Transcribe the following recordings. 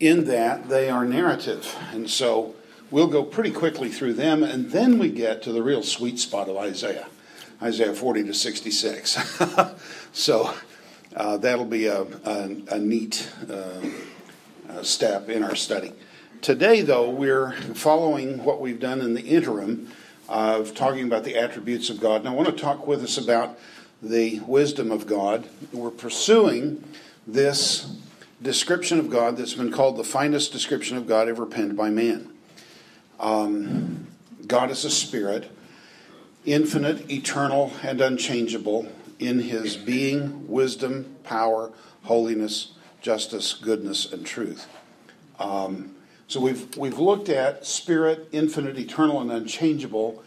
in that they are narrative. And so we'll go pretty quickly through them, and then we get to the real sweet spot of Isaiah, Isaiah 40 to 66. so uh, that'll be a, a, a neat uh, step in our study. Today, though, we're following what we've done in the interim of talking about the attributes of God. And I want to talk with us about the wisdom of God. We're pursuing this description of God that's been called the finest description of God ever penned by man. Um, God is a spirit, infinite, eternal, and unchangeable in his being, wisdom, power, holiness, justice, goodness, and truth. Um, so we've we've looked at spirit, infinite, eternal, and unchangeable,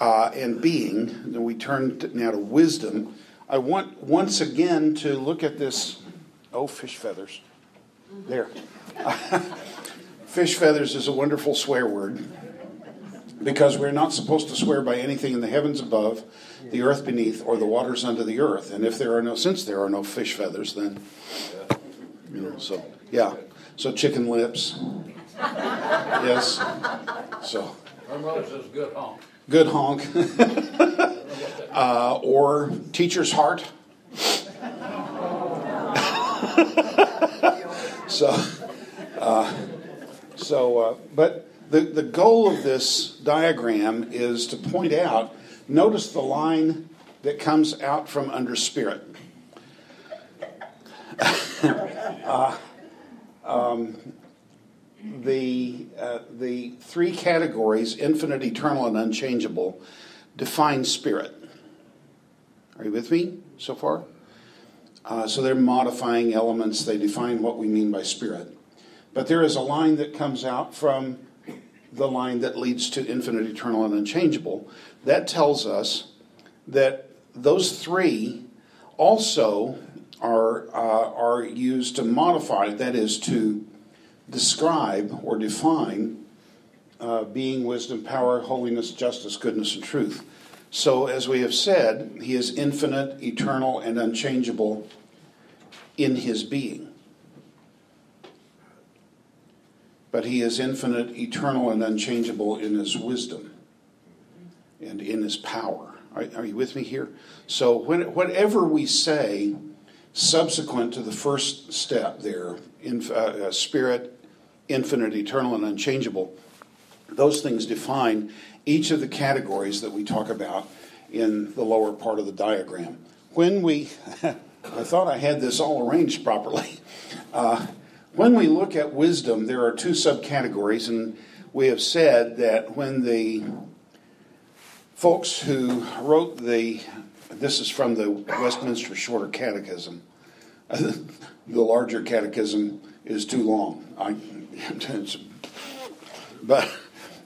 uh, and being. Then we turn to, now to wisdom. I want once again to look at this. Oh, fish feathers. There. fish feathers is a wonderful swear word because we're not supposed to swear by anything in the heavens above, the earth beneath, or the waters under the earth. And if there are no, since there are no fish feathers, then you know. So yeah. So chicken lips. yes. So. My mother says good honk. Good honk. uh, or teacher's heart. so, uh, so, uh, but the, the goal of this diagram is to point out, notice the line that comes out from under spirit. uh, um, the, uh, the three categories, infinite, eternal, and unchangeable, define spirit. Are you with me so far? Uh, so they're modifying elements, they define what we mean by spirit. But there is a line that comes out from the line that leads to infinite, eternal, and unchangeable. That tells us that those three also are, uh, are used to modify, that is, to describe or define uh, being, wisdom, power, holiness, justice, goodness, and truth. So, as we have said, he is infinite, eternal, and unchangeable in his being. But he is infinite, eternal, and unchangeable in his wisdom and in his power. Are, are you with me here? So, when, whatever we say, subsequent to the first step there, in, uh, uh, spirit, infinite, eternal, and unchangeable, those things define each of the categories that we talk about in the lower part of the diagram. When we, I thought I had this all arranged properly. Uh, when we look at wisdom, there are two subcategories, and we have said that when the folks who wrote the this is from the Westminster Shorter Catechism. the larger catechism is too long. I, but,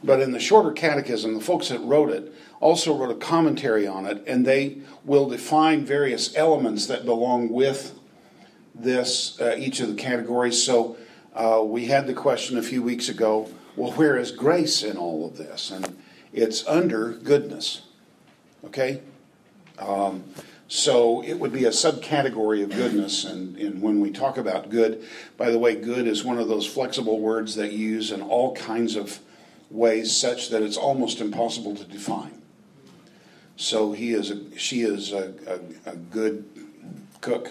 but in the shorter catechism, the folks that wrote it also wrote a commentary on it, and they will define various elements that belong with this, uh, each of the categories. So uh, we had the question a few weeks ago well, where is grace in all of this? And it's under goodness. Okay? Um, so it would be a subcategory of goodness. And, and, when we talk about good, by the way, good is one of those flexible words that you use in all kinds of ways such that it's almost impossible to define. So he is a, she is a, a, a good cook.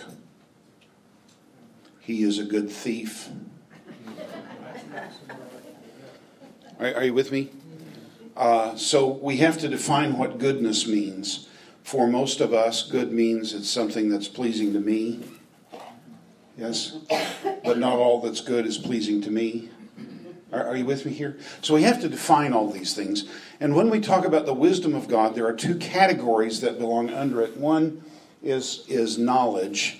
He is a good thief. Are, are you with me? Uh, so we have to define what goodness means. For most of us, good means it's something that's pleasing to me. Yes? But not all that's good is pleasing to me. Are, are, you with me here? So we have to define all these things. And when we talk about the wisdom of God, there are two categories that belong under it. One is, is knowledge.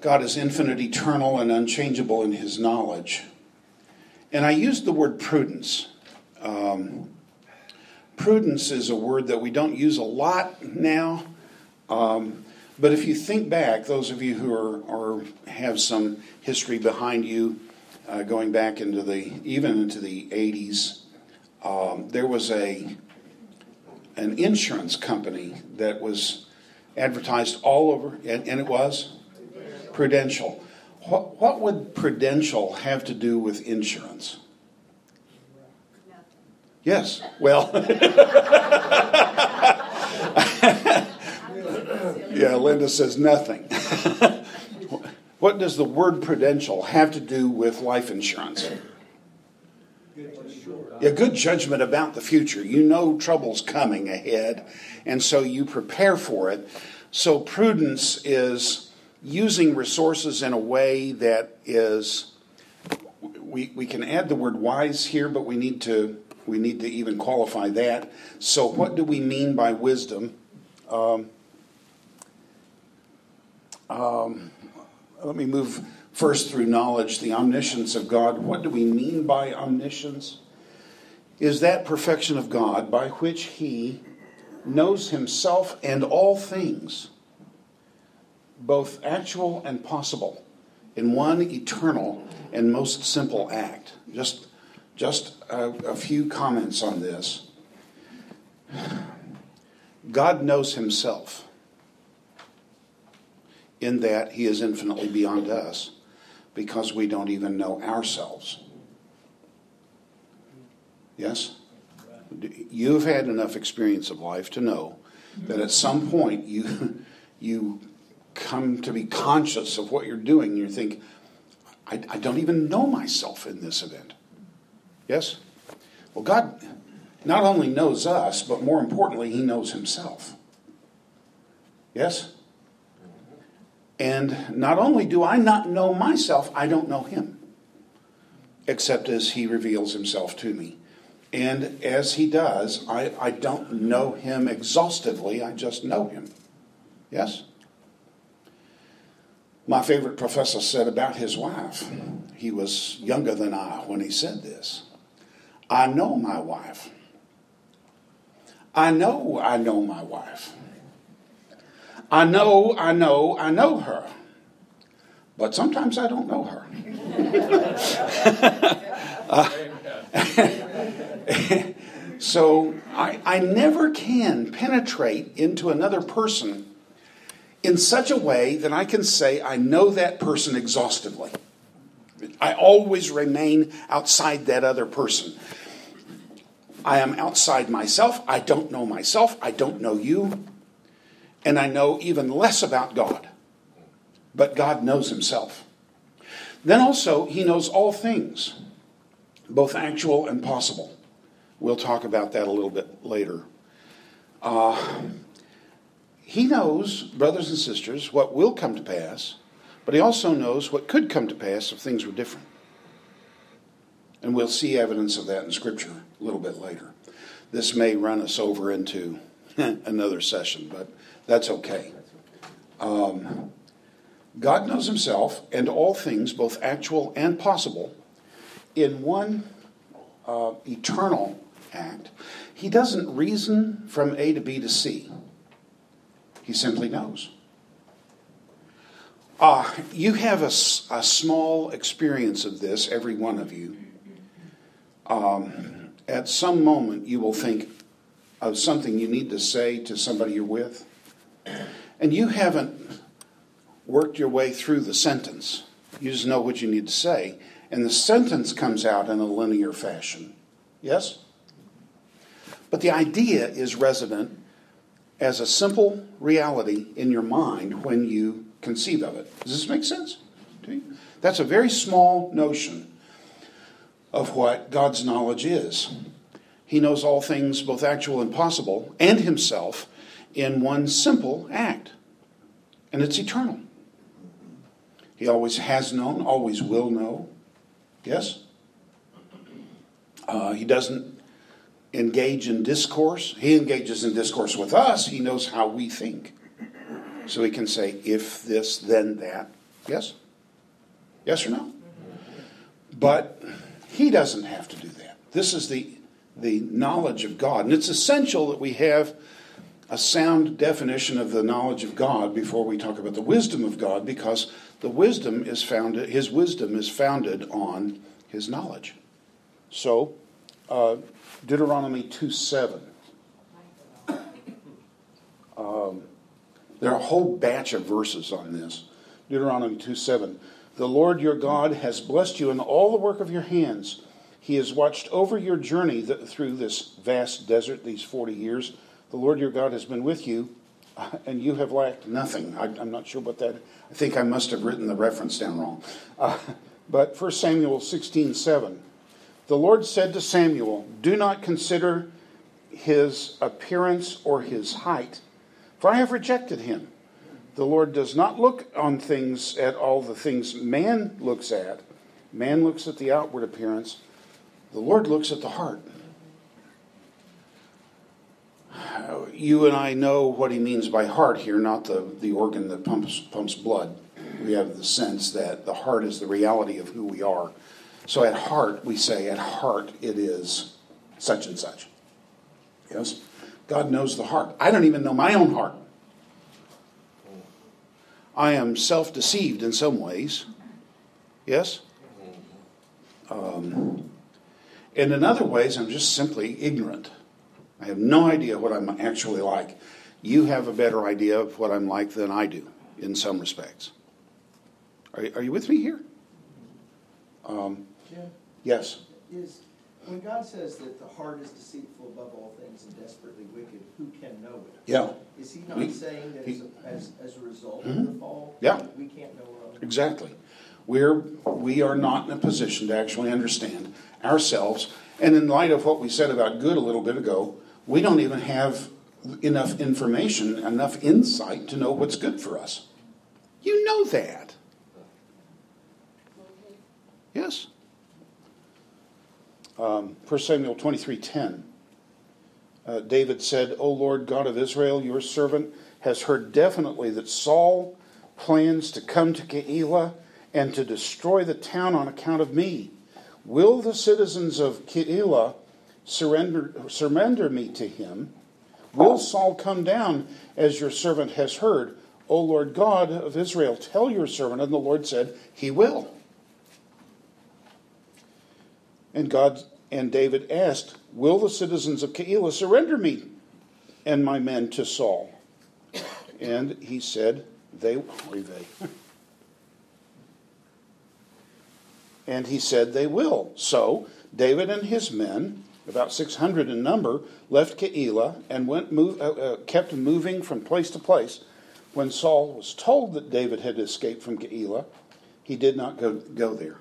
God is infinite, eternal, and unchangeable in his knowledge. And I used the word prudence. Um, prudence is a word that we don't use a lot now. Um, but if you think back, those of you who are, are have some history behind you, uh, going back into the even into the 80s, um, there was a an insurance company that was advertised all over, and, and it was Prudential. What, what would prudential have to do with insurance? Yes. Well, yeah, Linda says nothing. what does the word prudential have to do with life insurance? A good judgment about the future. You know trouble's coming ahead, and so you prepare for it. So prudence is using resources in a way that is we, we can add the word wise here, but we need to we need to even qualify that. So what do we mean by wisdom? Um, um, let me move first through knowledge, the omniscience of God. What do we mean by omniscience? Is that perfection of God by which He knows Himself and all things, both actual and possible, in one eternal and most simple act. Just, just a, a few comments on this. God knows Himself in that He is infinitely beyond us because we don't even know ourselves. Yes? You've had enough experience of life to know that at some point you, you come to be conscious of what you're doing and you think, I, I don't even know myself in this event. Yes? Well, God not only knows us, but more importantly, He knows Himself. Yes? And not only do I not know myself, I don't know Him, except as He reveals Himself to me. And as He does, I, I don't know Him exhaustively, I just know Him. Yes? My favorite professor said about his wife, he was younger than I when he said this I know my wife. I know I know my wife. I know, I know, I know her. But sometimes I don't know her. uh, so I, I never can penetrate into another person in such a way that I can say I know that person exhaustively. I always remain outside that other person. I am outside myself. I don't know myself. I don't know you and I know even less about God. But God knows himself. Then also, he knows all things, both actual and possible. We'll talk about that a little bit later. Uh, he knows, brothers and sisters, what will come to pass, but he also knows what could come to pass if things were different. And we'll see evidence of that in Scripture a little bit later. This may run us over into another session, but that's okay. Um, God knows himself and all things, both actual and possible, in one uh, eternal act. He doesn't reason from A to B to C, he simply knows. Uh, you have a, a small experience of this, every one of you. Um, at some moment, you will think of something you need to say to somebody you're with and you haven't worked your way through the sentence. You just know what you need to say. And the sentence comes out in a linear fashion. Yes? But the idea is resident as a simple reality in your mind when you conceive of it. Does this make sense to you? That's a very small notion of what God's knowledge is. He knows all things, both actual and possible, and himself in one simple act, and it's eternal. He always has known, always will know. Yes? Uh, he doesn't engage in discourse. He engages in discourse with us. He knows how we think. So he can say, if this, then that. Yes? Yes or no? But he doesn't have to do that. This is the, the knowledge of God. And it's essential that we have a sound definition of the knowledge of God before we talk about the wisdom of God, because the wisdom is founded, his wisdom is founded on his knowledge. So, uh, Deuteronomy 2 7. Um, there are a whole batch of verses on this. Deuteronomy 2 7. The Lord your God has blessed you in all the work of your hands. He has watched over your journey through this vast desert these 40 years. The Lord your God has been with you, and you have lacked nothing. I, am not sure what that. I think I must have written the reference down wrong. Uh, but 1 Samuel 16 7. The Lord said to Samuel, Do not consider his appearance or his height, for I have rejected him. The Lord does not look on things at all the things man looks at. Man looks at the outward appearance, the Lord looks at the heart. You and I know what he means by heart here, not the, the organ that pumps, pumps blood. We have the sense that the heart is the reality of who we are. So at heart, we say, at heart, it is such and such. Yes? God knows the heart. I don't even know my own heart. I am self deceived in some ways. Yes? Um, and in other ways, I'm just simply ignorant. I have no idea what I'm actually like. You have a better idea of what I'm like than I do in some respects. Are, are you with me here? Um, yeah. Yes. Is when God says that the heart is deceitful above all things and desperately wicked, who can know it? Yeah. Is he not we, saying that he, as, a, as, a result mm-hmm. of the fall, yeah. we can't know our own? Exactly. We're, we are not in a position to actually understand ourselves. And in light of what we said about good a little bit ago, we don't even have enough information, enough insight to know what's good for us. You know that. Yes? Um, 1 Samuel 23.10, uh, David said, O Lord God of Israel, your servant has heard definitely that Saul plans to come to Keilah and to destroy the town on account of me. Will the citizens of Keilah surrender, surrender me to him? Will Saul come down as your servant has heard? O Lord God of Israel, tell your servant. And the Lord said, He will. And God and David asked, Will the citizens of Keilah surrender me and my men to Saul? And he said, They, they. And he said, They will. So David and his men, about 600 in number, left Keilah and went move, uh, uh, kept moving from place to place. When Saul was told that David had escaped from Keilah, he did not go, go there.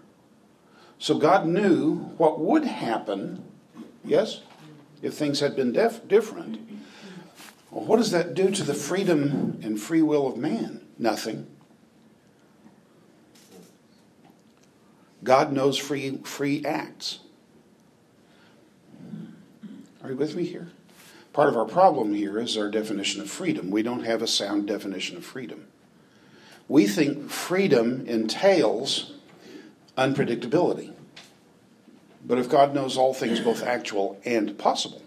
So God knew what would happen, yes, if things had been def- different. Well, what does that do to the freedom and free will of man? Nothing. God knows free, free acts. Are you with me here? Part of our problem here is our definition of freedom. We don't have a sound definition of freedom. We think freedom entails unpredictability. But if God knows all things, both actual and possible,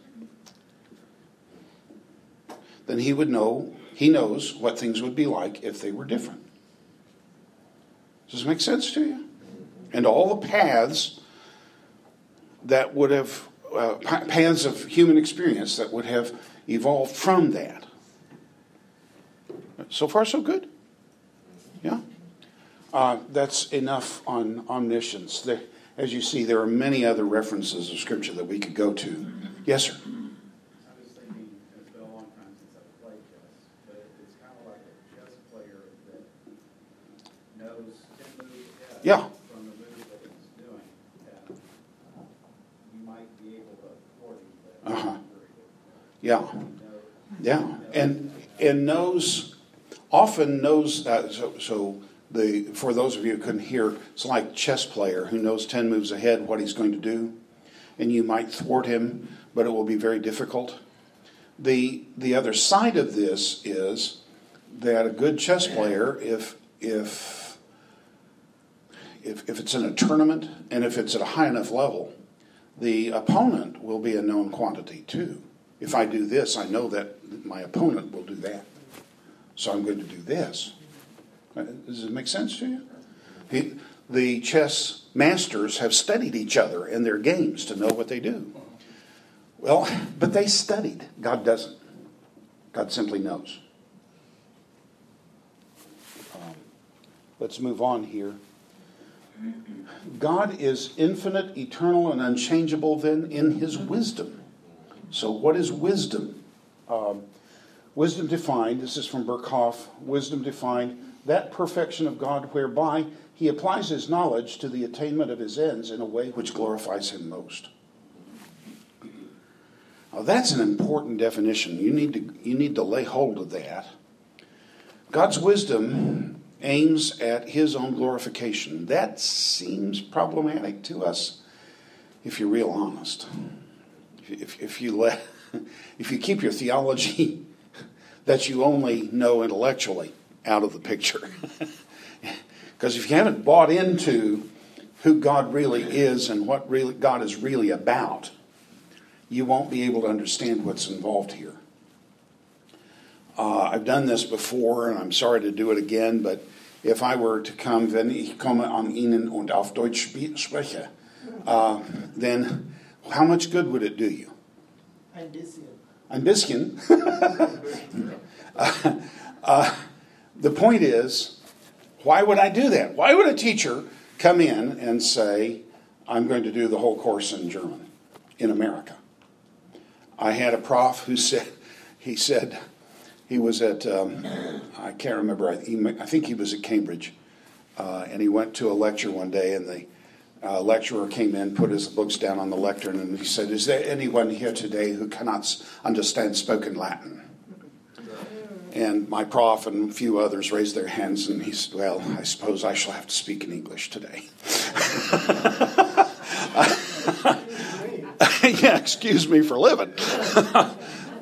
then He would know, He knows what things would be like if they were different. Does this make sense to you? and all the paths that would have, uh, paths of human experience that would have evolved from that. So far, so good. Yeah? Uh, that's enough on omniscience. There, as you see, there are many other references of Scripture that we could go to. Yes, sir. I've been as well on since the play just but it's kind of like a chess player that knows yeah. Uh-huh. Yeah. Yeah. And and knows often knows uh, so so the for those of you who couldn't hear, it's like chess player who knows ten moves ahead what he's going to do, and you might thwart him, but it will be very difficult. The the other side of this is that a good chess player, if if if, if it's in a tournament and if it's at a high enough level, the opponent will be a known quantity too. If I do this, I know that my opponent will do that. So I'm going to do this. Uh, does it make sense to you? He, the chess masters have studied each other and their games to know what they do. Well, but they studied. God doesn't. God simply knows. Um, let's move on here. God is infinite, eternal, and unchangeable then in his wisdom. So, what is wisdom? Um, wisdom defined, this is from Berkhof, wisdom defined, that perfection of God whereby he applies his knowledge to the attainment of his ends in a way which glorifies him most. Now, that's an important definition. You need to, you need to lay hold of that. God's wisdom aims at his own glorification. That seems problematic to us if you're real honest. If, if, you, let, if you keep your theology that you only know intellectually out of the picture. Because if you haven't bought into who God really is and what really God is really about, you won't be able to understand what's involved here. Uh, I've done this before, and I'm sorry to do it again, but if I were to come, wenn ich komme an Ihnen und auf Deutsch spreche, uh, then how much good would it do you? Ein bisschen. Ein bisschen. uh, uh, the point is, why would I do that? Why would a teacher come in and say, I'm going to do the whole course in German in America? I had a prof who said, he said, he was at, um, I can't remember, I, he, I, think he was at Cambridge, uh, and he went to a lecture one day, and the uh, lecturer came in, put his books down on the lectern, and he said, Is there anyone here today who cannot understand spoken Latin? And my prof and a few others raised their hands, and he said, Well, I suppose I shall have to speak in English today. yeah, excuse me for living.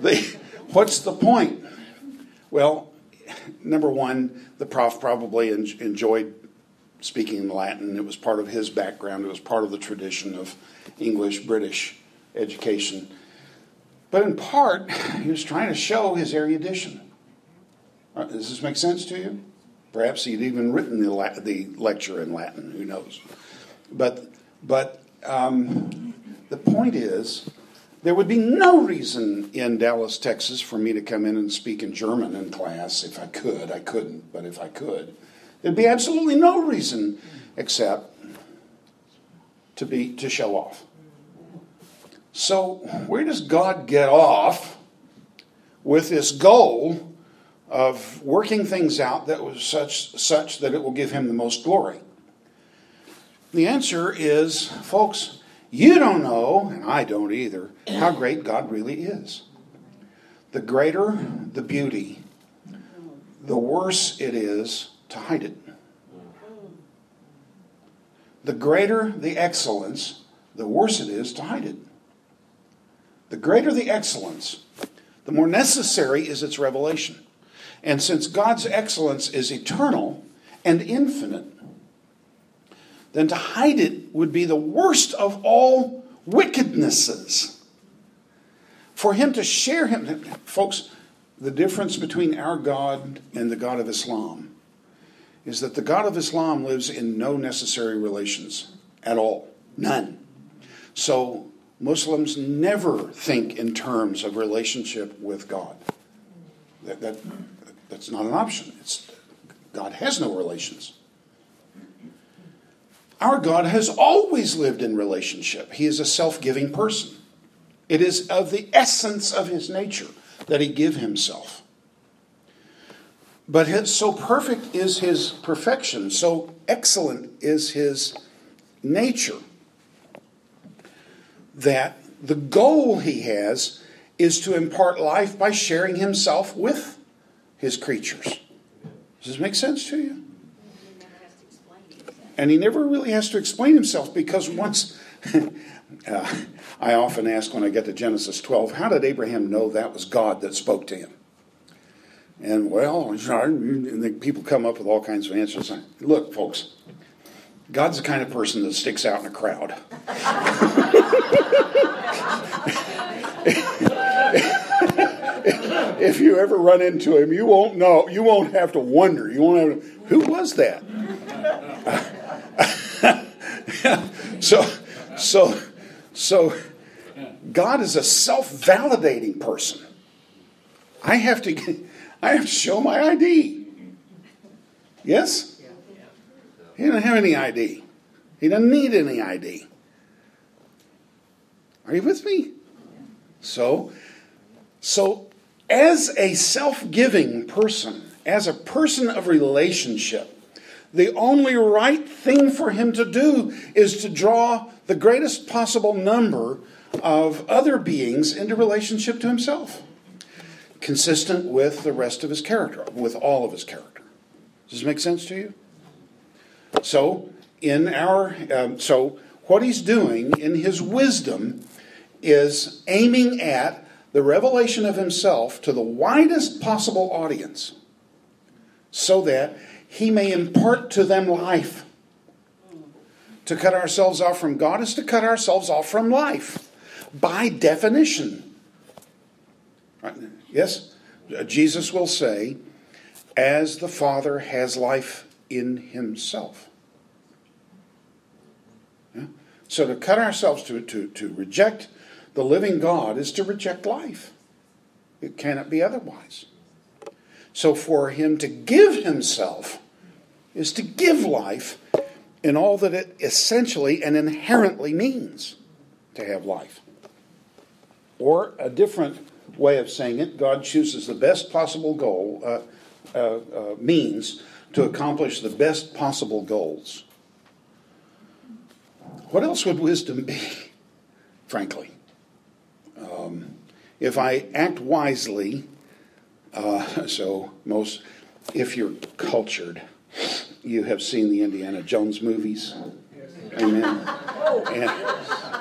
the, what's the point? Well, number one, the prof probably en- enjoyed speaking Latin. It was part of his background, it was part of the tradition of English British education. But in part, he was trying to show his erudition. Uh, does this make sense to you? Perhaps he'd even written the, la- the lecture in Latin, who knows? But, but um, the point is, there would be no reason in Dallas, Texas, for me to come in and speak in German in class if I could. I couldn't, but if I could, there'd be absolutely no reason except to be to show off. So, where does God get off with this goal of working things out that was such such that it will give him the most glory? The answer is, folks, you don't know, and I don't either, how great God really is. The greater the beauty, the worse it is to hide it. The greater the excellence, the worse it is to hide it. The greater the excellence, the more necessary is its revelation. And since God's excellence is eternal and infinite, then to hide it would be the worst of all wickednesses. For him to share him, folks, the difference between our God and the God of Islam is that the God of Islam lives in no necessary relations at all. None. So Muslims never think in terms of relationship with God. That, that, that's not an option. It's, God has no relations. Our God has always lived in relationship. He is a self giving person. It is of the essence of his nature that he give himself. But his, so perfect is his perfection, so excellent is his nature, that the goal he has is to impart life by sharing himself with his creatures. Does this make sense to you? And he never really has to explain himself because once, uh, I often ask when I get to Genesis 12, how did Abraham know that was God that spoke to him? And well, and people come up with all kinds of answers. Look, folks, God's the kind of person that sticks out in a crowd. if you ever run into him, you won't know. You won't have to wonder. You won't have to, who was that? so, so, so, God is a self-validating person. I have to, I have to show my ID. Yes. He doesn't have any ID. He doesn't need any ID. Are you with me? So, so as a self-giving person, as a person of relationship, the only right thing for him to do is to draw the greatest possible number of other beings into relationship to himself, consistent with the rest of his character, with all of his character. Does this make sense to you? So, in our um, so what he's doing in his wisdom is aiming at the revelation of himself to the widest possible audience, so that he may impart to them life. To cut ourselves off from God is to cut ourselves off from life, by definition. Yes? Jesus will say, as the Father has life in himself. Yeah? So to cut ourselves, to, to, to reject the living God, is to reject life. It cannot be otherwise. So for him to give himself is to give life in all that it essentially and inherently means to have life. Or a different way of saying it, God chooses the best possible goal, uh, uh, uh, means to accomplish the best possible goals. What else would wisdom be, frankly? Um, if I act wisely, uh, so most, if you're cultured, you have seen the Indiana Jones movies. Amen. And,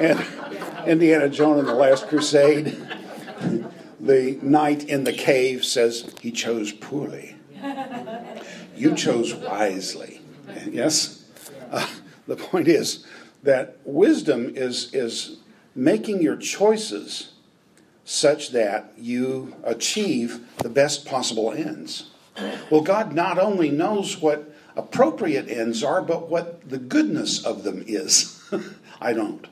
and Indiana Jones and the Last Crusade, the knight in the cave says he chose poorly. You chose wisely. Yes? Uh, the point is that wisdom is, is making your choices such that you achieve the best possible ends. Well, God not only knows what appropriate ends are, but what the goodness of them is. I don't.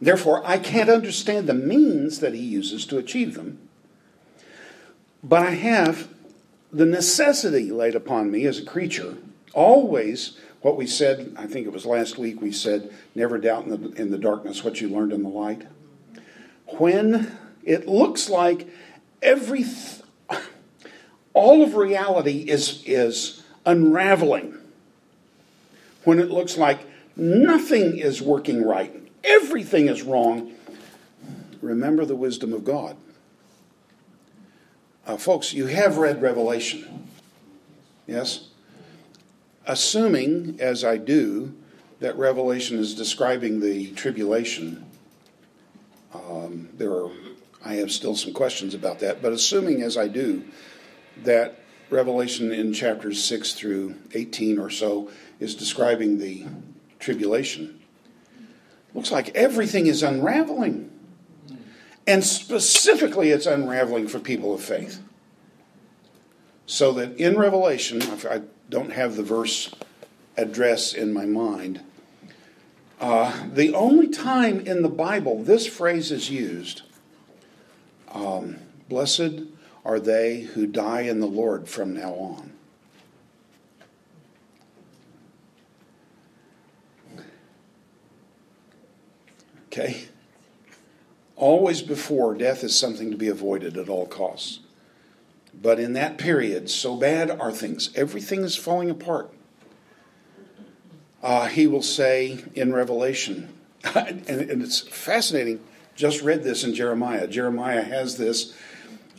Therefore, I can't understand the means that He uses to achieve them. But I have the necessity laid upon me as a creature, always what we said, I think it was last week, we said, never doubt in the, in the darkness what you learned in the light when it looks like every all of reality is is unraveling. When it looks like nothing is working right everything is wrong remember the wisdom of god. Uh, folks you have read revelation. Yes? Assuming as i do that revelation is describing the tribulation um, there are, I have still some questions about that, but assuming as I do that Revelation in chapters 6 through 18 or so is describing the tribulation, looks like everything is unraveling. And specifically, it's unraveling for people of faith. So that in Revelation, I don't have the verse address in my mind, uh, the only time in the Bible this phrase is used, um, blessed are they who die in the Lord from now on. Okay? Always before, death is something to be avoided at all costs. But in that period, so bad are things. Everything is falling apart uh, he will say in Revelation, and, and, it's fascinating, just read this in Jeremiah. Jeremiah has this.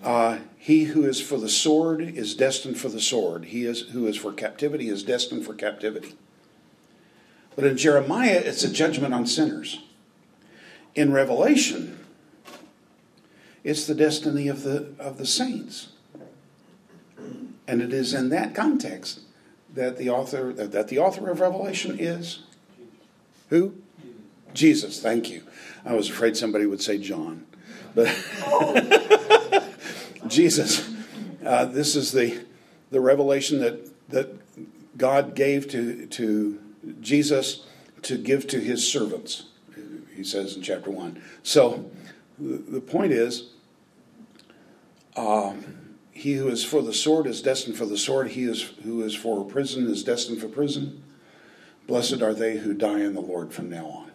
Uh, he who is for the sword is destined for the sword. He is who is for captivity is destined for captivity. But in Jeremiah, it's a judgment on sinners. In Revelation, it's the destiny of the of the saints. And it is in that context that the author that the author of Revelation is? Who? Jesus. Thank you. I was afraid somebody would say John, but Jesus. Uh, this is the the revelation that that God gave to to Jesus to give to His servants. He says in chapter one. So the, the point is. Um, he who is for the sword is destined for the sword. He is, who is for prison is destined for prison. Blessed are they who die in the Lord from now on.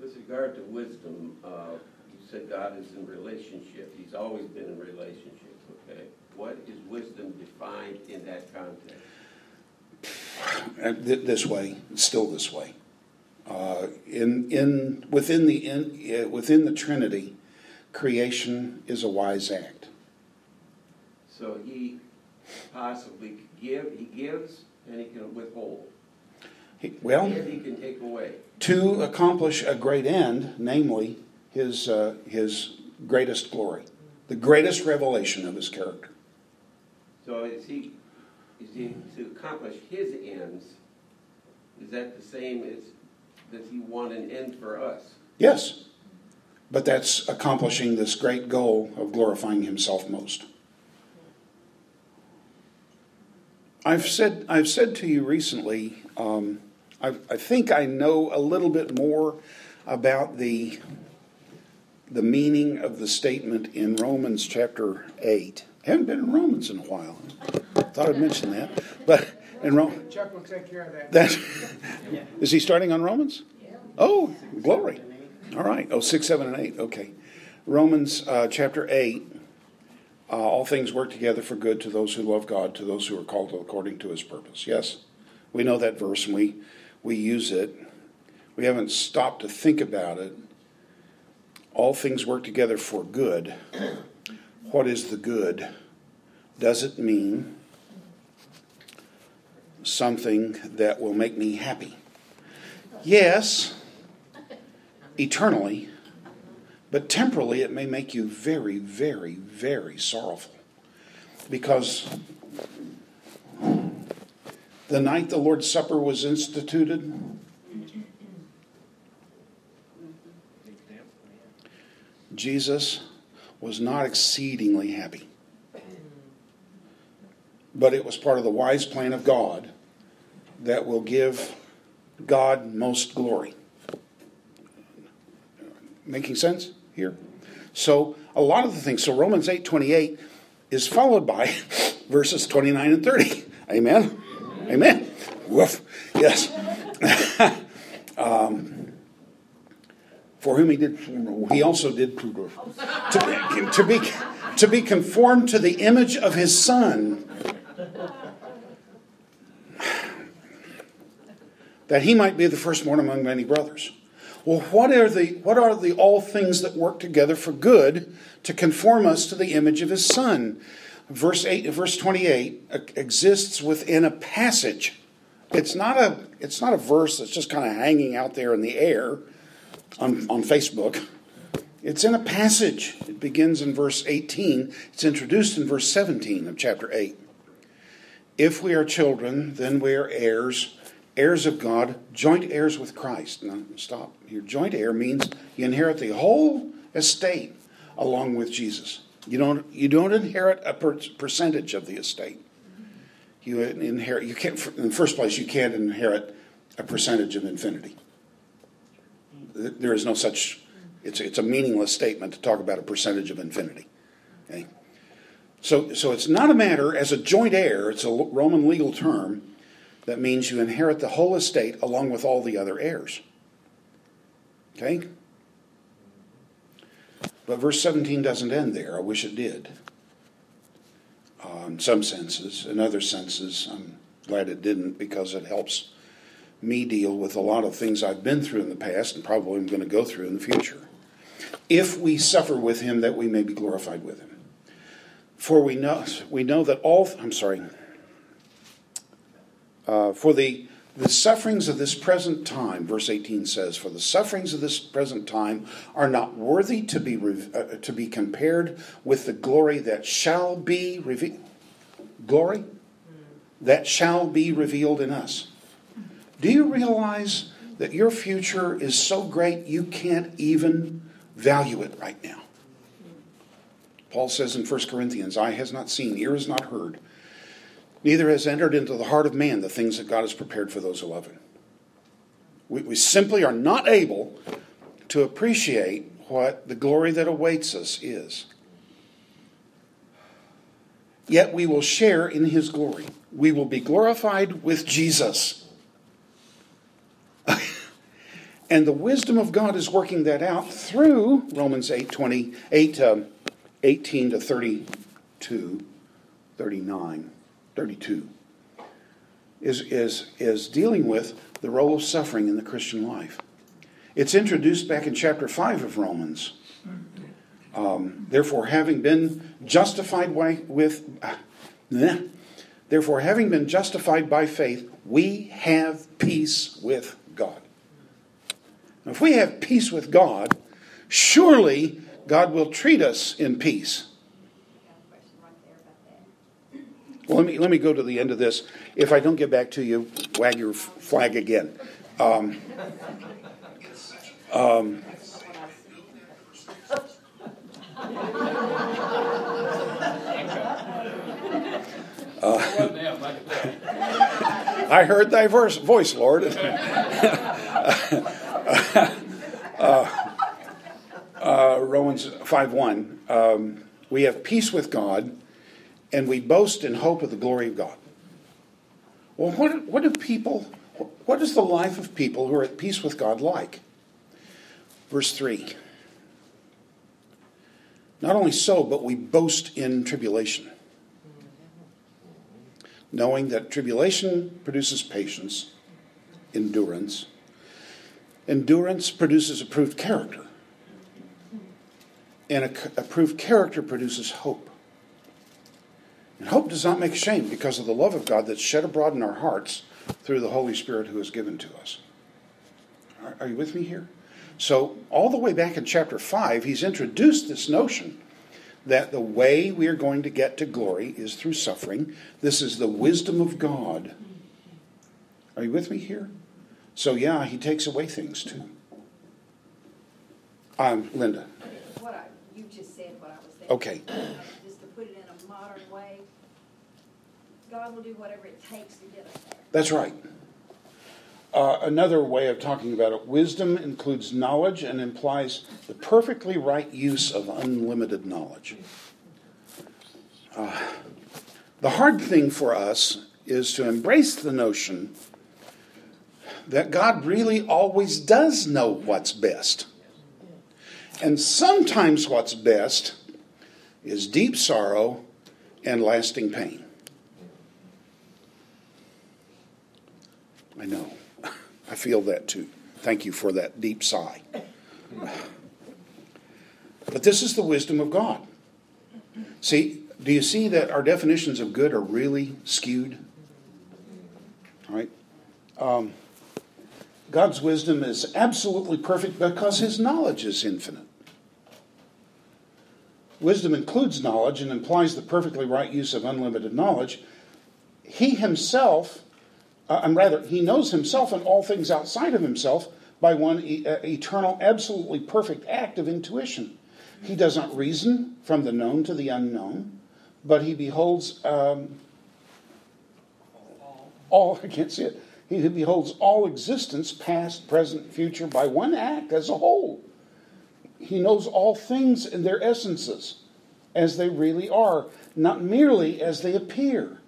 With regard to wisdom, uh, you said God is in relationship. He's always been in relationship, okay? What is wisdom defined in that context? This way, still this way. Uh, in, in, within, the, in, uh, within the Trinity, creation is a wise act. So he possibly give, he gives and he can withhold. He, well, and he can take away. To accomplish a great end, namely his, uh, his greatest glory, the greatest revelation of his character. So is he, is he to accomplish his ends? Is that the same as does he want an end for us? Yes. But that's accomplishing this great goal of glorifying himself most. I've said, I've said to you recently, um, I, I think I know a little bit more about the, the meaning of the statement in Romans chapter 8. I haven't been in Romans in a while. Thought I'd mention that. But in Rome, Chuck will take care of that. that is he starting on Romans? Oh, glory. All right. Oh, six, seven, and eight. Okay. Romans uh, chapter 8 uh, all things work together for good to those who love God, to those who are called according to his purpose. Yes? We know that verse and we, we use it. We haven't stopped to think about it. All things work together for good. What is the good? Does it mean something that will make me happy? Yes, eternally. But temporally, it may make you very, very, very sorrowful. Because the night the Lord's Supper was instituted, Jesus was not exceedingly happy. But it was part of the wise plan of God that will give God most glory. Making sense? here. So a lot of the things. So Romans eight twenty eight is followed by verses twenty nine and thirty. Amen. Amen. Woof. Yes. um, for whom he did, he also did to to be to be conformed to the image of his son, that he might be the firstborn among many brothers. Well, what are the what are the all things that work together for good to conform us to the image of his son? Verse 8 verse 28 exists within a passage. It's not a it's not a verse that's just kind of hanging out there in the air on, on Facebook. It's in a passage. It begins in verse 18. It's introduced in verse 17 of chapter 8. If we are children, then we are heirs heirs of God, joint heirs with Christ. Now, stop. here. joint heir means you inherit the whole estate along with Jesus. You don't, you don't inherit a per- percentage of the estate. You inherit, you can't, in the first place, you can't inherit a percentage of infinity. There is no such, it's, it's a meaningless statement to talk about a percentage of infinity. Okay? So, so it's not a matter, as a joint heir, it's a Roman legal term, that means you inherit the whole estate along with all the other heirs. Okay? But verse 17 doesn't end there. I wish it did. Uh, in some senses. In other senses, I'm glad it didn't because it helps me deal with a lot of things I've been through in the past and probably I'm going to go through in the future. If we suffer with him, that we may be glorified with him. For we know, we know that all, I'm sorry, uh, for the, the sufferings of this present time, verse 18 says, For the sufferings of this present time are not worthy to be, uh, to be compared with the glory that shall be revealed. Glory? That shall be revealed in us. Do you realize that your future is so great you can't even value it right now? Paul says in 1 Corinthians, Eye has not seen, ear has not heard neither has entered into the heart of man the things that God has prepared for those who love him. We, we simply are not able to appreciate what the glory that awaits us is. Yet we will share in his glory. we will be glorified with Jesus. and the wisdom of God is working that out through Romans 8, 20, 8 um, 18 to 32, 39, 32, is, is, is dealing with the role of suffering in the Christian life. It's introduced back in chapter 5 of Romans. Um, therefore, having been justified by, with, uh, therefore, having been justified by faith, we have peace with God. Now, if we have peace with God, surely God will treat us in peace. Well, let me, let me go to the end of this. If I don't get back to you, wag your flag again. Um, um, uh, I heard thy verse, voice, Lord. uh, uh, Romans 5 1. Um, we have peace with God and we boast in hope of the glory of God. Well, what, what do people, what is the life of people who are at peace with God like? Verse 3. Not only so, but we boast in tribulation, knowing that tribulation produces patience, endurance. Endurance produces approved character, and a approved character produces hope. And hope does not make shame because of the love of God that's shed abroad in our hearts through the Holy Spirit who is given to us. Are, you with me here? So, all the way back in chapter 5, he's introduced this notion that the way we are going to get to glory is through suffering. This is the wisdom of God. Are you with me here? So, yeah, he takes away things too. Um, Linda. What I, you just said what I was thinking. Okay. Just to put it in a modern way, God will do whatever it takes to get us there. That's right. Uh, another way of talking about it wisdom includes knowledge and implies the perfectly right use of unlimited knowledge. Uh, the hard thing for us is to embrace the notion that God really always does know what's best. And sometimes what's best is deep sorrow and lasting pain. I know. I feel that too. Thank you for that deep sigh. But this is the wisdom of God. See, do you see that our definitions of good are really skewed? All right. Um, God's wisdom is absolutely perfect because his knowledge is infinite. Wisdom includes knowledge and implies the perfectly right use of unlimited knowledge. He himself uh, and rather, he knows himself and all things outside of himself by one e- uh, eternal, absolutely perfect act of intuition. He does not reason from the known to the unknown, but he beholds um, all, I can't see it, he beholds all existence, past, present, future, by one act as a whole. He knows all things in their essences as they really are, not merely as they appear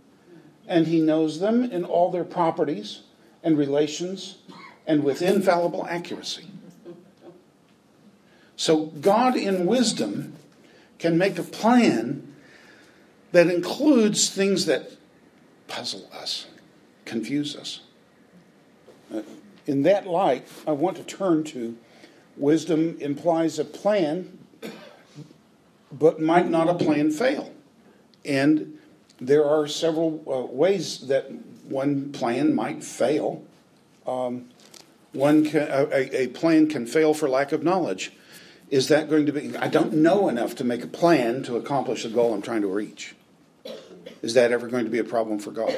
and he knows them in all their properties and relations and with infallible accuracy. So, God in wisdom can make a plan that includes things that puzzle us, confuse us. Uh, in that light, I want to turn to wisdom implies a plan, but might not a plan fail? And there are several uh, ways that one plan might fail. Um, one can, a, a, plan can fail for lack of knowledge. Is that going to be? I don't know enough to make a plan to accomplish the goal I'm trying to reach. Is that ever going to be a problem for God?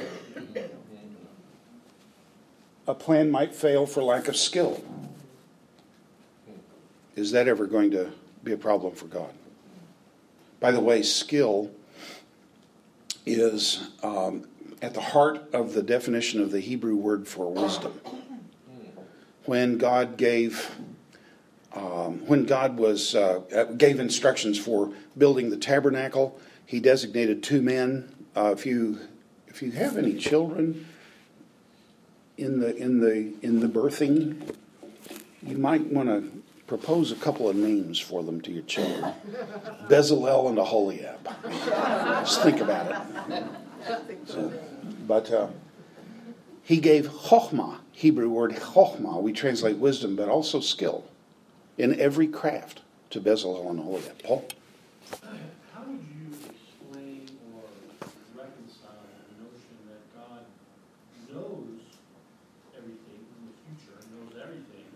A plan might fail for lack of skill. Is that ever going to be a problem for God? By the way, skill is um, at the heart of the definition of the Hebrew word for wisdom. When God gave, um, when God was uh, gave instructions for building the tabernacle, He designated two men. Uh, if you if you have any children in the in the in the birthing, you might want to propose a couple of names for them to your children. Bezalel and Aholiab. Just think about it. So, but uh, he gave chokhmah, Hebrew word chokhmah, we translate wisdom, but also skill in every craft to Bezalel and Aholiab. Paul? How would you explain or reconcile the notion that God knows everything in the future, knows everything,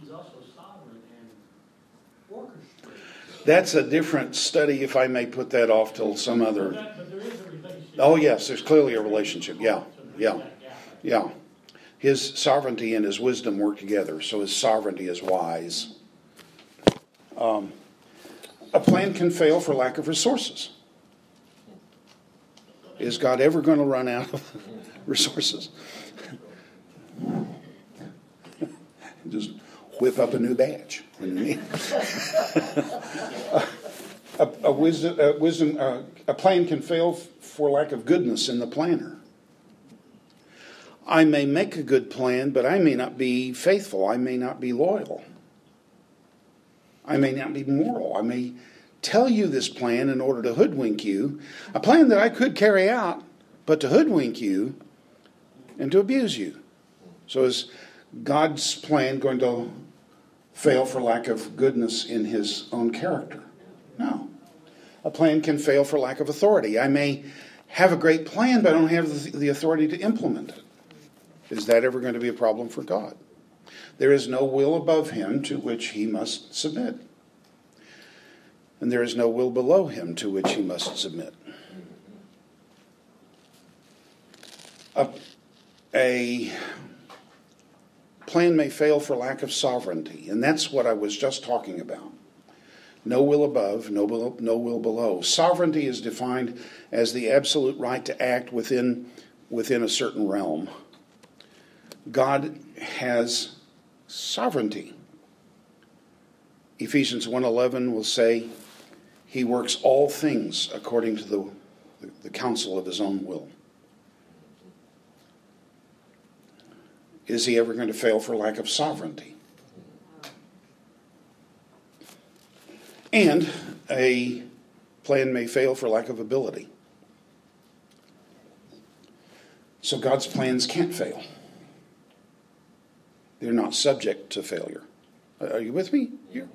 he's also sovereign and orchestrates? That's a different study, if I may put that off till some But other. that- but there is a relationship. Oh, yes, there's clearly a relationship. Yeah, yeah, yeah. His sovereignty and his wisdom work together, so his sovereignty is wise. Um, a plan can fail for lack of resources. Is God ever going to run out of resources? Just whip up a new need. a, a wisdom, a, wisdom uh, a plan can fail for lack of goodness in the planner. I may make a good plan, but I may not be faithful. I may not be loyal. I may not be moral. I may tell you this plan in order to hoodwink you, a plan that I could carry out, but to hoodwink you and to abuse you. So is God's plan going to fail for lack of goodness in his own character? No. A plan can fail for lack of authority. I may have a great plan, but I don't have the, authority to implement it. Is that ever going to be a problem for God? There is no will above him to which he must submit. And there is no will below him to which he must submit. A, a plan may fail for lack of sovereignty, and that's what I was just talking about. No will above, no will, no will below. Sovereignty is defined as the absolute right to act within, within a certain realm. God has sovereignty. Ephesians 1:11 will say he works all things according to the, the counsel of his own will. Is he ever going to fail for lack of sovereignty? And a plan may fail for lack of ability. So God's plans can't fail. They're not subject to failure. Are you with me? Here.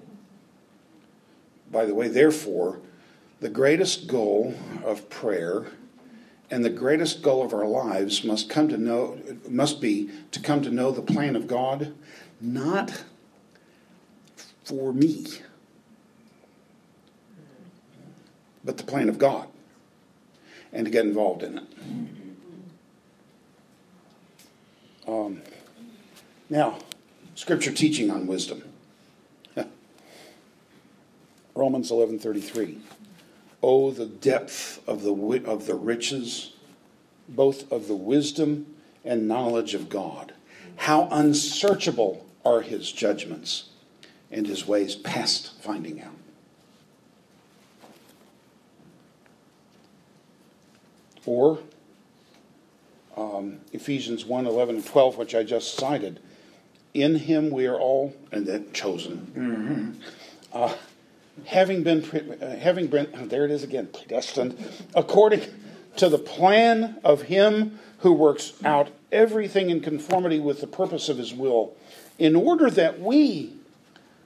By the way, therefore, the greatest goal of prayer and the greatest goal of our lives must come to know must be to come to know the plan of God, not for me, but the plan of God, and to get involved in it. Um, now, scripture teaching on wisdom. Romans 11:33. Oh the depth of the of the riches both of the wisdom and knowledge of God. How unsearchable are his judgments and his ways past finding out. Or um, Ephesians 1 11 and 12, which I just cited. In him we are all, and then chosen, uh, having been, pre- uh, having been, oh, there it is again, predestined, according to the plan of him who works out everything in conformity with the purpose of his will, in order that we,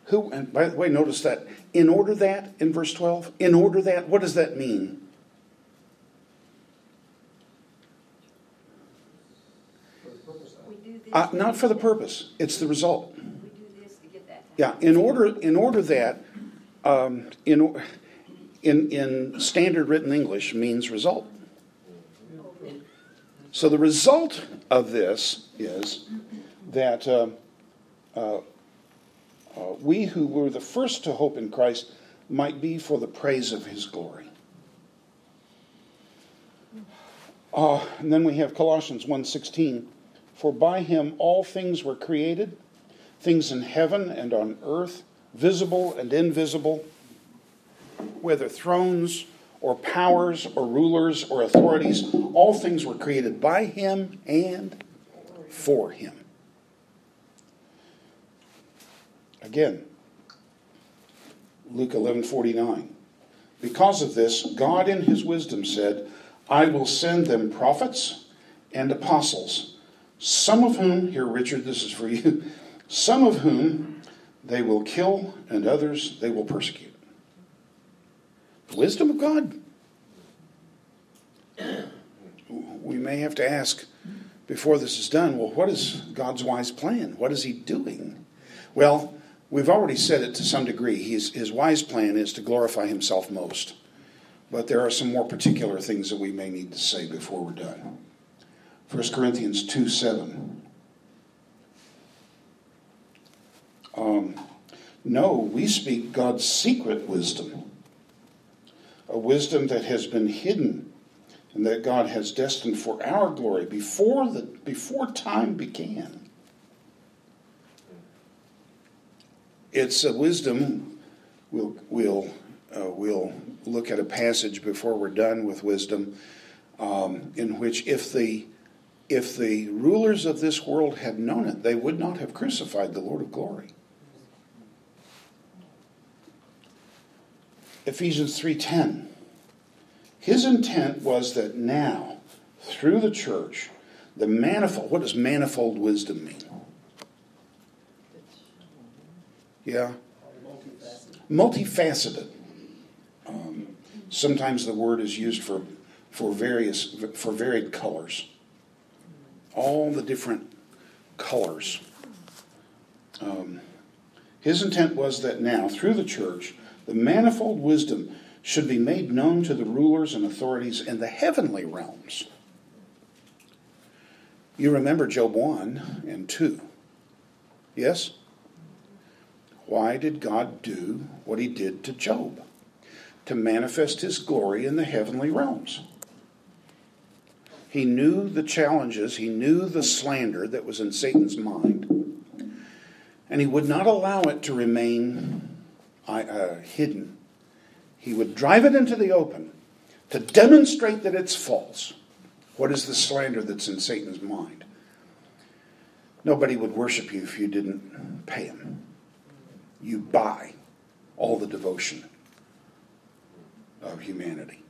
who, and by the way, notice that, in order that, in verse 12, in order that, what does that mean? For the purpose of We do this. Uh, not for the purpose, it's the result. We do this to get that. Yeah, in order, in order that, um, in, in, in standard written English means result. So the result of this is that uh, uh, uh, we who were the first to hope in Christ might be for the praise of his glory. Uh, and then we have Colossians 1.16, For by him all things were created, things in heaven and on earth, visible and invisible, whether thrones or powers or rulers or authorities. All things were created by him and for him. Again, Luke 11:49. Because of this, God in his wisdom said, I will send them prophets and apostles, some of whom, here Richard, this is for you, some of whom they will kill and others they will persecute. The wisdom of God. We may have to ask before this is done, well, what is God's wise plan? What is he doing? Well, We've already said it to some degree. His, his wise plan is to glorify himself most. But there are some more particular things that we may need to say before we're done. 1 Corinthians 2 7. Um, no, we speak God's secret wisdom, a wisdom that has been hidden and that God has destined for our glory before, the, before time began. it's a wisdom. We'll, we'll, uh, we'll look at a passage before we're done with wisdom um, in which if the, if the rulers of this world had known it, they would not have crucified the Lord of glory. Ephesians 3:10 His intent was that now through the church the manifold what does manifold wisdom mean? Yeah. Multifaceted. Um, sometimes the word is used for, for various for varied colors. All the different colors. Um, his intent was that now, through the church, the manifold wisdom should be made known to the rulers and authorities in the heavenly realms. You remember Job 1 and 2. Yes? Why did God do what he did to Job? To manifest his glory in the heavenly realms. He knew the challenges, he knew the slander that was in Satan's mind, and he would not allow it to remain uh, hidden. He would drive it into the open to demonstrate that it's false. What is the slander that's in Satan's mind? Nobody would worship you if you didn't pay him you buy all the devotion of humanity.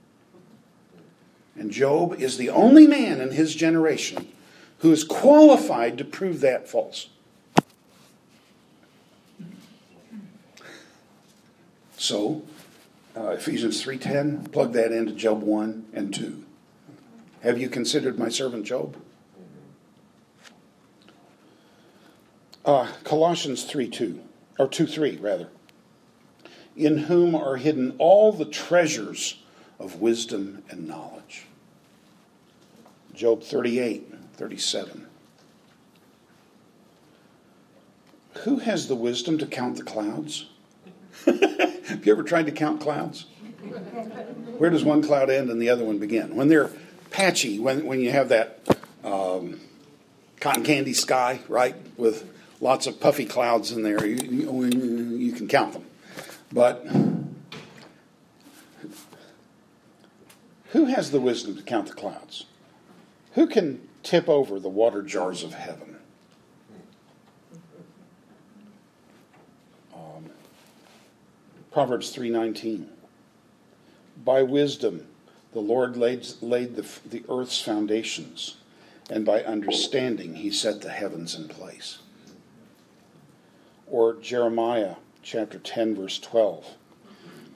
And Job is the only man in his generation who is qualified to prove that false. So, uh, Ephesians 3:10, plug that into Job 1 and 2. Have you considered my servant Job? Uh, Colossians 3 2 or 2 3 rather, in whom are hidden all the treasures of wisdom and knowledge. Job 38 37. Who has the wisdom to count the clouds? Have you ever tried to count clouds? Where does one cloud end and the other one begin? When they're patchy, when, when you have that um, cotton candy sky, right, with lots of puffy clouds in there. You, you, you can count them. But who has the wisdom to count the clouds? Who can tip over the water jars of heaven? Um, Proverbs 3:19. By wisdom the Lord laid, laid the, the earth's foundations, and by understanding he set the heavens in place or Jeremiah chapter 10, verse 12.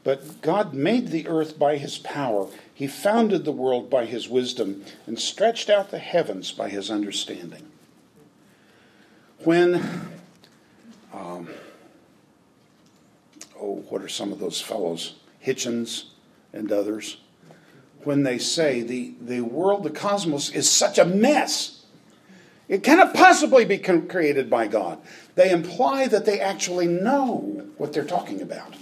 But God made the earth by his power. He founded the world by his wisdom and stretched out the heavens by his understanding. When, um, oh, what are some of those fellows? Hitchens and others. When they say the, the world, the cosmos, is such a mess it cannot possibly be created by God. They imply that they actually know what they're talking about.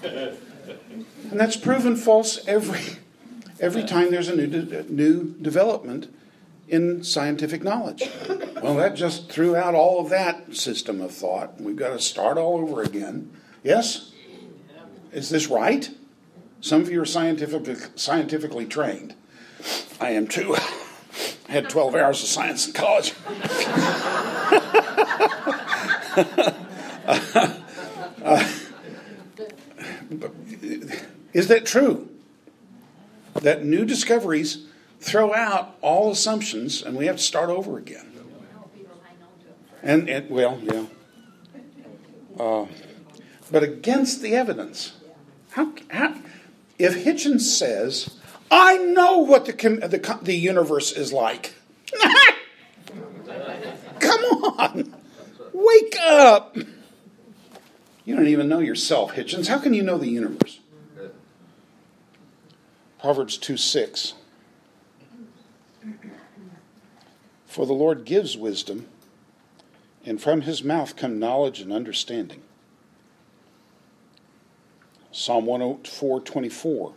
And that's proven false every, every time there's a new, de- new development in scientific knowledge. Well, that just threw out all of that system of thought. We've got to start all over again. Yes? Is this right? Some of you are scientific, scientifically trained. I am too. I had 12 hours of science in college. uh, is that true? That new discoveries throw out all assumptions and we have to start over again. And, and well, yeah. Uh, but against the evidence. How, how, if Hitchens says, I know what the, the, the universe is like. Come on. Wake up. You don't even know yourself, Hitchens. How can you know the universe? Proverbs 2 6. For the Lord gives wisdom, and from his mouth come knowledge and understanding. Psalm 104 24.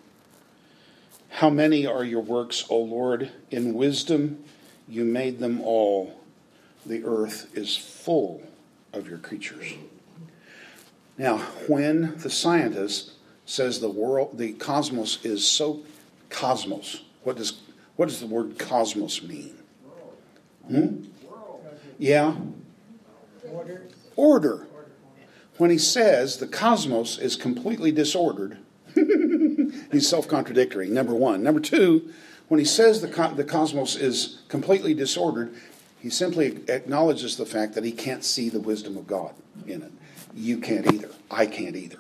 How many are your works, O Lord? In wisdom you made them all. The earth is full of your creatures. Now, when the scientist says the world, the cosmos is so cosmos, what does what does the word cosmos mean? Hmm? Yeah. Order. Order. When he says the cosmos is completely disordered, he's self contradictory, number one. Number two, when he says the, co- the cosmos is completely disordered, he simply acknowledges the fact that he can't see the wisdom of God in it. You can't either. I can't either.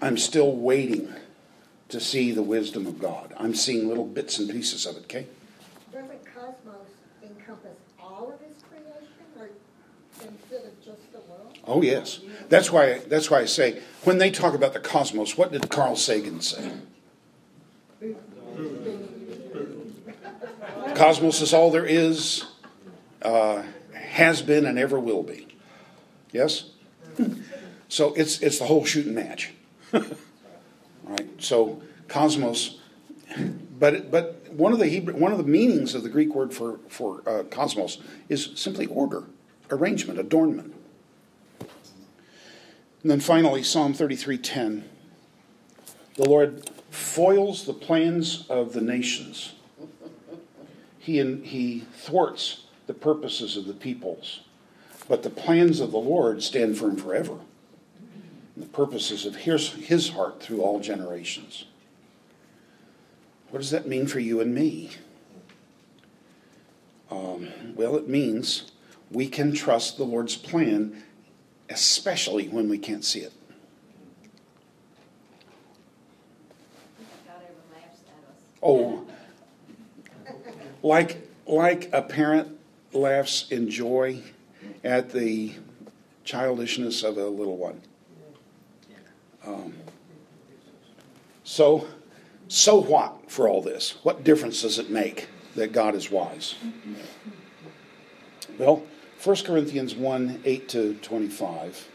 I'm still waiting to see the wisdom of God. I'm seeing little bits and pieces of it, okay? Doesn't cosmos encompass all of his creation or instead of just the world? Oh yes. That's why that's why I say when they talk about the cosmos, what did Carl Sagan say? Cosmos is all there is, uh, has been, and ever will be. Yes? So it's, it's the whole shooting match. right? So cosmos, but, but one, of the Hebrew, one of the meanings of the Greek word for, for uh, cosmos is simply order, arrangement, adornment. And then finally, Psalm 33:10. The Lord foils the plans of the nations. He, he thwarts the purposes of the peoples. But the plans of the Lord stand firm forever. And the purposes of his, his heart through all generations. What does that mean for you and me? Um, well, it means we can trust the Lord's plan, especially when we can't see it. Oh, like like a parent laughs in joy at the childishness of a little one. Um, so, so what for all this? What difference does it make that God is wise? Well, 1 Corinthians 1 8 to 25.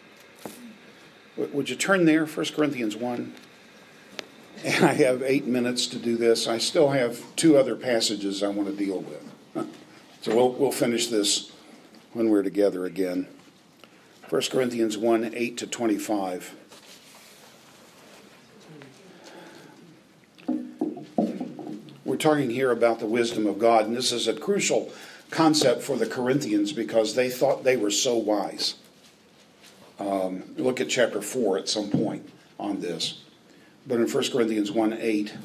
Would you turn there, 1 Corinthians 1? And I have eight minutes to do this. I still have two other passages I want to deal with. So we'll, we'll finish this when we're together again. 1 Corinthians 1 8 to 25. We're talking here about the wisdom of God, and this is a crucial concept for the Corinthians because they thought they were so wise. Um, look at chapter 4 at some point on this. But in 1 Corinthians 1 8,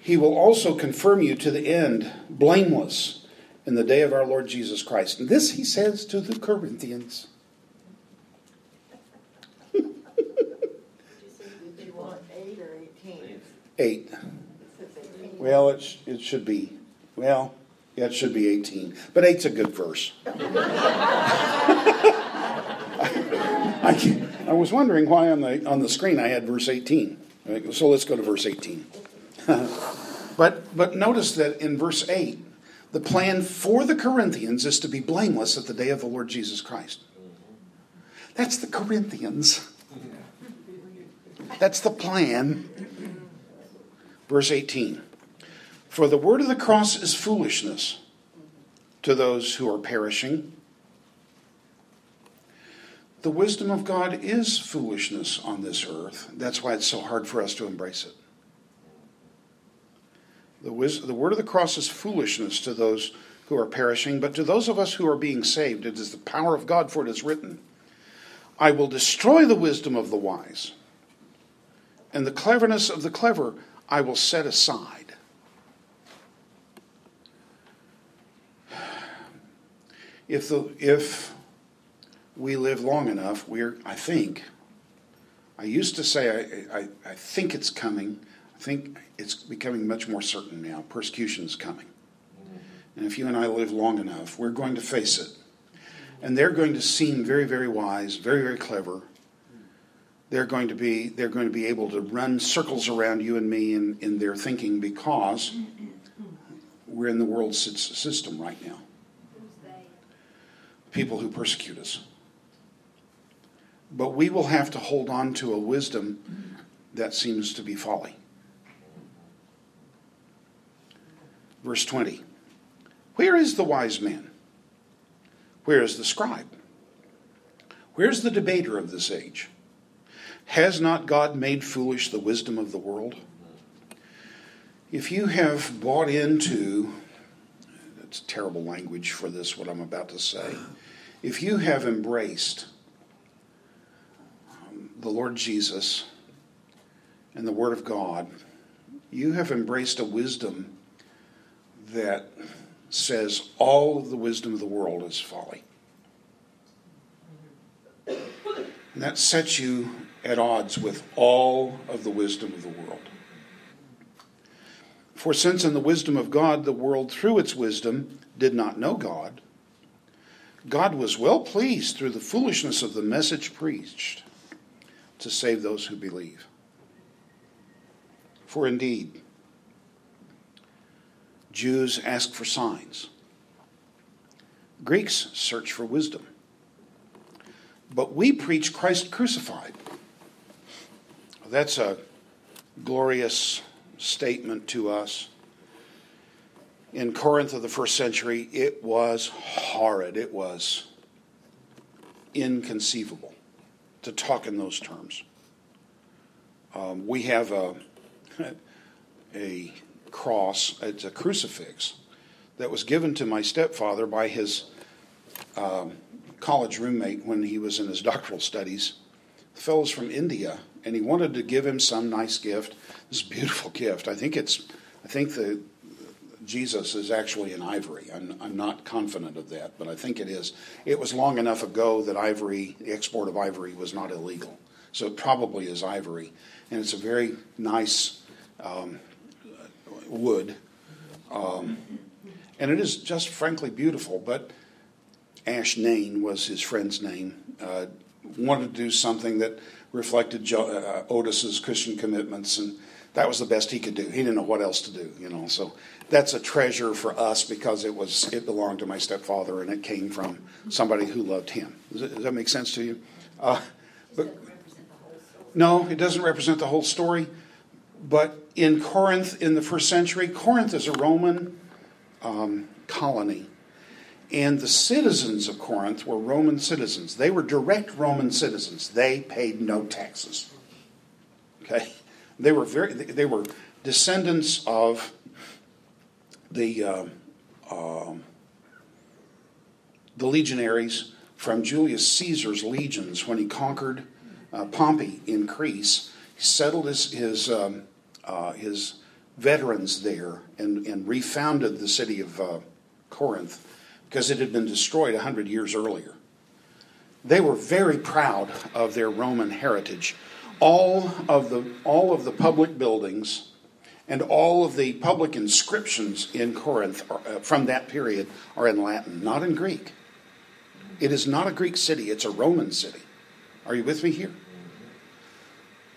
he will also confirm you to the end, blameless, in the day of our Lord Jesus Christ. And this he says to the Corinthians. Eight. Well, it, sh- it should be, well, yeah, it should be 18. But eight's a good verse. I, I was wondering why on the, on the screen I had verse 18. So let's go to verse 18. but, but notice that in verse 8, the plan for the Corinthians is to be blameless at the day of the Lord Jesus Christ. That's the Corinthians. That's the plan. Verse 18 For the word of the cross is foolishness to those who are perishing. The wisdom of God is foolishness on this earth. That's why it's so hard for us to embrace it. The, wis- the word of the cross is foolishness to those who are perishing, but to those of us who are being saved, it is the power of God, for it is written, I will destroy the wisdom of the wise, and the cleverness of the clever I will set aside. If, the, if we live long enough, we're, I think, I used to say I, I, I think it's coming. I think it's becoming much more certain now. Persecution is coming. Mm-hmm. And if you and I live long enough, we're going to face it. And they're going to seem very, very wise, very, very clever. They're going to be, they're going to be able to run circles around you and me in, in their thinking because we're in the world system right now. People who persecute us. But we will have to hold on to a wisdom that seems to be folly. Verse 20 Where is the wise man? Where is the scribe? Where's the debater of this age? Has not God made foolish the wisdom of the world? If you have bought into, it's terrible language for this, what I'm about to say. If you have embraced um, the Lord Jesus and the Word of God, you have embraced a wisdom that says all of the wisdom of the world is folly. And that sets you at odds with all of the wisdom of the world. For since in the wisdom of God the world through its wisdom did not know God, God was well pleased through the foolishness of the message preached to save those who believe. For indeed, Jews ask for signs. Greeks search for wisdom. But we preach Christ crucified. That's a glorious statement to us. In Corinth of the first century, it was horrid. It was inconceivable to talk in those terms. Um, we have a, a cross, it's a crucifix, that was given to my stepfather by his um, college roommate when he was in his doctoral studies. The fellow's from India, and he wanted to give him some nice gift. This beautiful gift. I think it's, I think the Jesus is actually in ivory. I'm, I'm not confident of that, but I think it is. It was long enough ago that ivory, the export of ivory, was not illegal, so it probably is ivory, and it's a very nice um, wood. Um, and it is just frankly beautiful. But Ash Nain was his friend's name. Uh, wanted to do something that reflected jo- uh, Otis's Christian commitments, and that was the best he could do. He didn't know what else to do, you know. So that's a treasure for us because it was it belonged to my stepfather and it came from somebody who loved him. Does, it, does that make sense to you? Uh, but, no, it doesn't represent the whole story. But in Corinth in the first century, Corinth is a Roman um, colony. And the citizens of Corinth were Roman citizens. They were direct Roman citizens. They paid no taxes. Okay? They were very they were descendants of the uh, uh, the legionaries from Julius Caesar's legions when he conquered uh, Pompey in Greece. He settled his his um, uh, his veterans there and, and refounded the city of uh, Corinth because it had been destroyed 100 years earlier. They were very proud of their Roman heritage. All of the, all of the public buildings and all of the public inscriptions in Corinth are, uh, from that period are in Latin, not in Greek. It is not a Greek city, it's a Roman city. Are you with me here?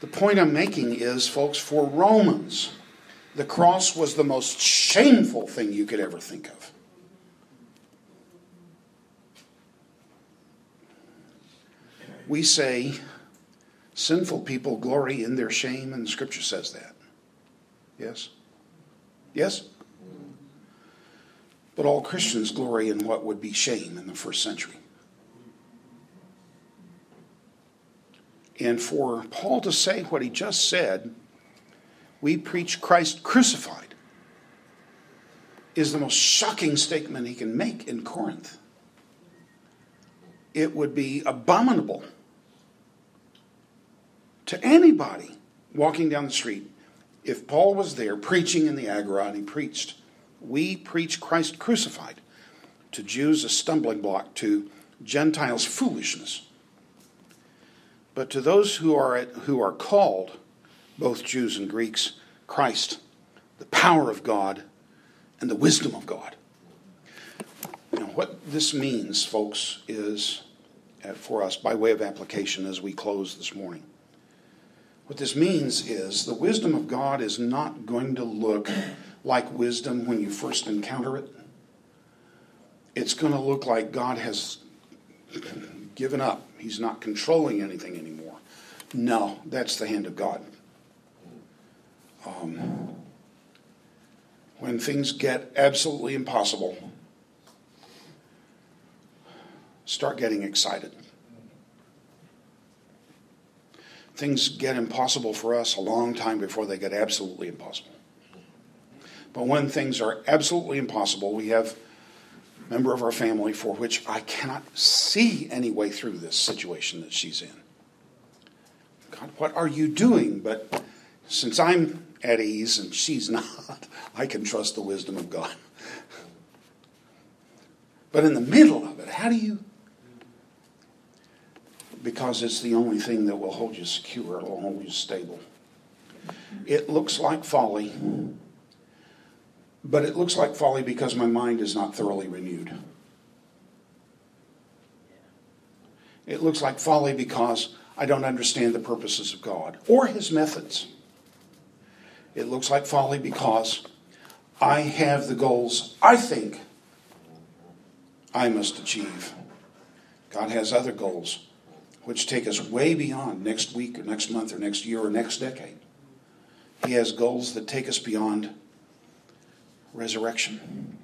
The point I'm making is, folks, for Romans, the cross was the most shameful thing you could ever think of. We say sinful people glory in their shame, and scripture says that. Yes? Yes? But all Christians glory in what would be shame in the first century. And for Paul to say what he just said, we preach Christ crucified, is the most shocking statement he can make in Corinth. It would be abominable to anybody walking down the street if Paul was there preaching in the Agora and he preached, we preach Christ crucified. To Jews, a stumbling block. To Gentiles, foolishness. But to those who are, who are called, both Jews and Greeks, Christ, the power of God and the wisdom of God. Know, what this means, folks, is uh, for us by way of application as we close this morning. What this means is the wisdom of God is not going to look like wisdom when you first encounter it. It's going to look like God has given up. He's not controlling anything anymore. No, that's the hand of God. Um, when things get absolutely impossible, start getting excited. Things get impossible for us a long time before they get absolutely impossible. But when things are absolutely impossible, we have a member of our family for which I cannot see any way through this situation that she's in. God, what are you doing? But since I'm at ease and she's not, I can trust the wisdom of God. But in the middle of it, how do you because it's the only thing that will hold you secure, it'll hold you stable. It looks like folly, but it looks like folly because my mind is not thoroughly renewed. It looks like folly because I don't understand the purposes of God or His methods. It looks like folly because I have the goals I think I must achieve. God has other goals which take us way beyond next week or next month or next year or next decade. He has goals that take us beyond resurrection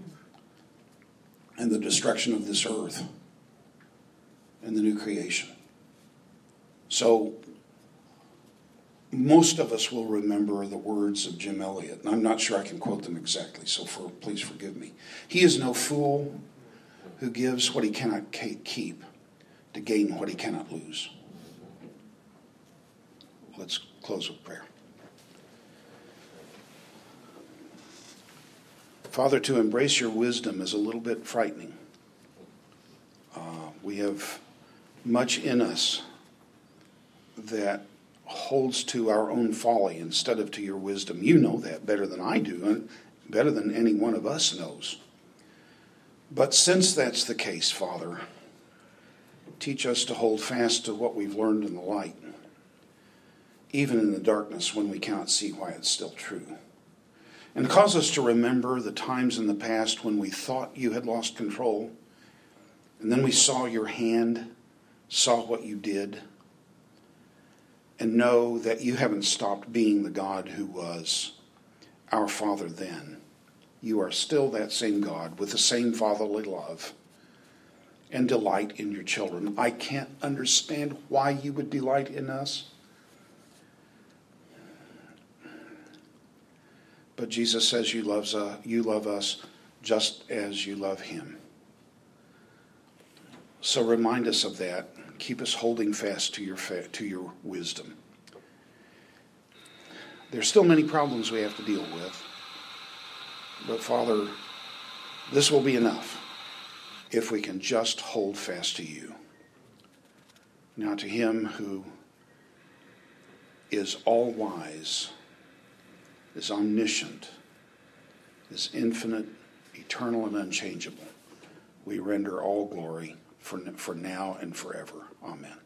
and the destruction of this earth and the new creation. So, most of us will remember the words of Jim Elliot, and I'm not sure I can quote them exactly, so for, please forgive me. He is no fool who gives what he cannot keep to gain what he cannot lose. Let's close with prayer. Father, to embrace your wisdom is a little bit frightening. Uh, we have much in us that holds to our own folly instead of to your wisdom. You know that better than I do, and better than any one of us knows. But since that's the case, Father, Teach us to hold fast to what we've learned in the light, even in the darkness when we cannot see why it's still true. And cause us to remember the times in the past when we thought you had lost control, and then we saw your hand, saw what you did, and know that you haven't stopped being the God who was our Father then. You are still that same God with the same fatherly love and delight in your children. I can't understand why you would delight in us. But Jesus says you, loves, uh, you love us just as you love him. So remind us of that. Keep us holding fast to your, fa- to your wisdom. There's still many problems we have to deal with. But Father, this will be enough if we can just hold fast to you. Now, to him who is all wise, is omniscient, is infinite, eternal, and unchangeable, we render all glory for, for now and forever. Amen.